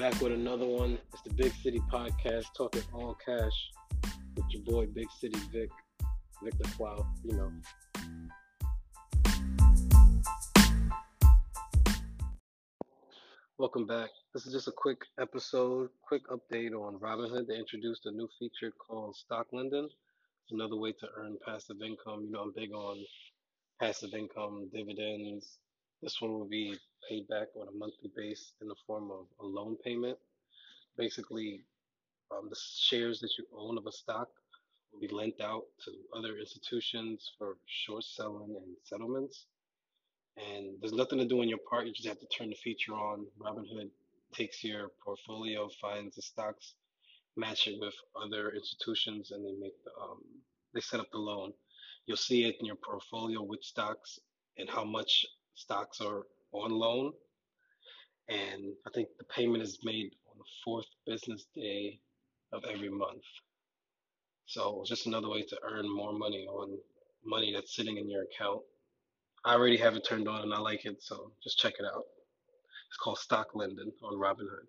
back with another one. It's the Big City Podcast, talking all cash with your boy Big City Vic, Victor Wow, you know. Welcome back. This is just a quick episode, quick update on Robinhood. They introduced a new feature called Stock Lending. Another way to earn passive income. You know, I'm big on passive income, dividends. This one will be paid back on a monthly base in the form of a loan payment. Basically, um, the shares that you own of a stock will be lent out to other institutions for short selling and settlements. And there's nothing to do on your part. You just have to turn the feature on. Robinhood takes your portfolio, finds the stocks, match it with other institutions, and they make the um, they set up the loan. You'll see it in your portfolio which stocks and how much stocks are on loan. And I think the payment is made on the fourth business day of every month. So it's just another way to earn more money on money that's sitting in your account. I already have it turned on and I like it, so just check it out. It's called Stock Lending on Robinhood.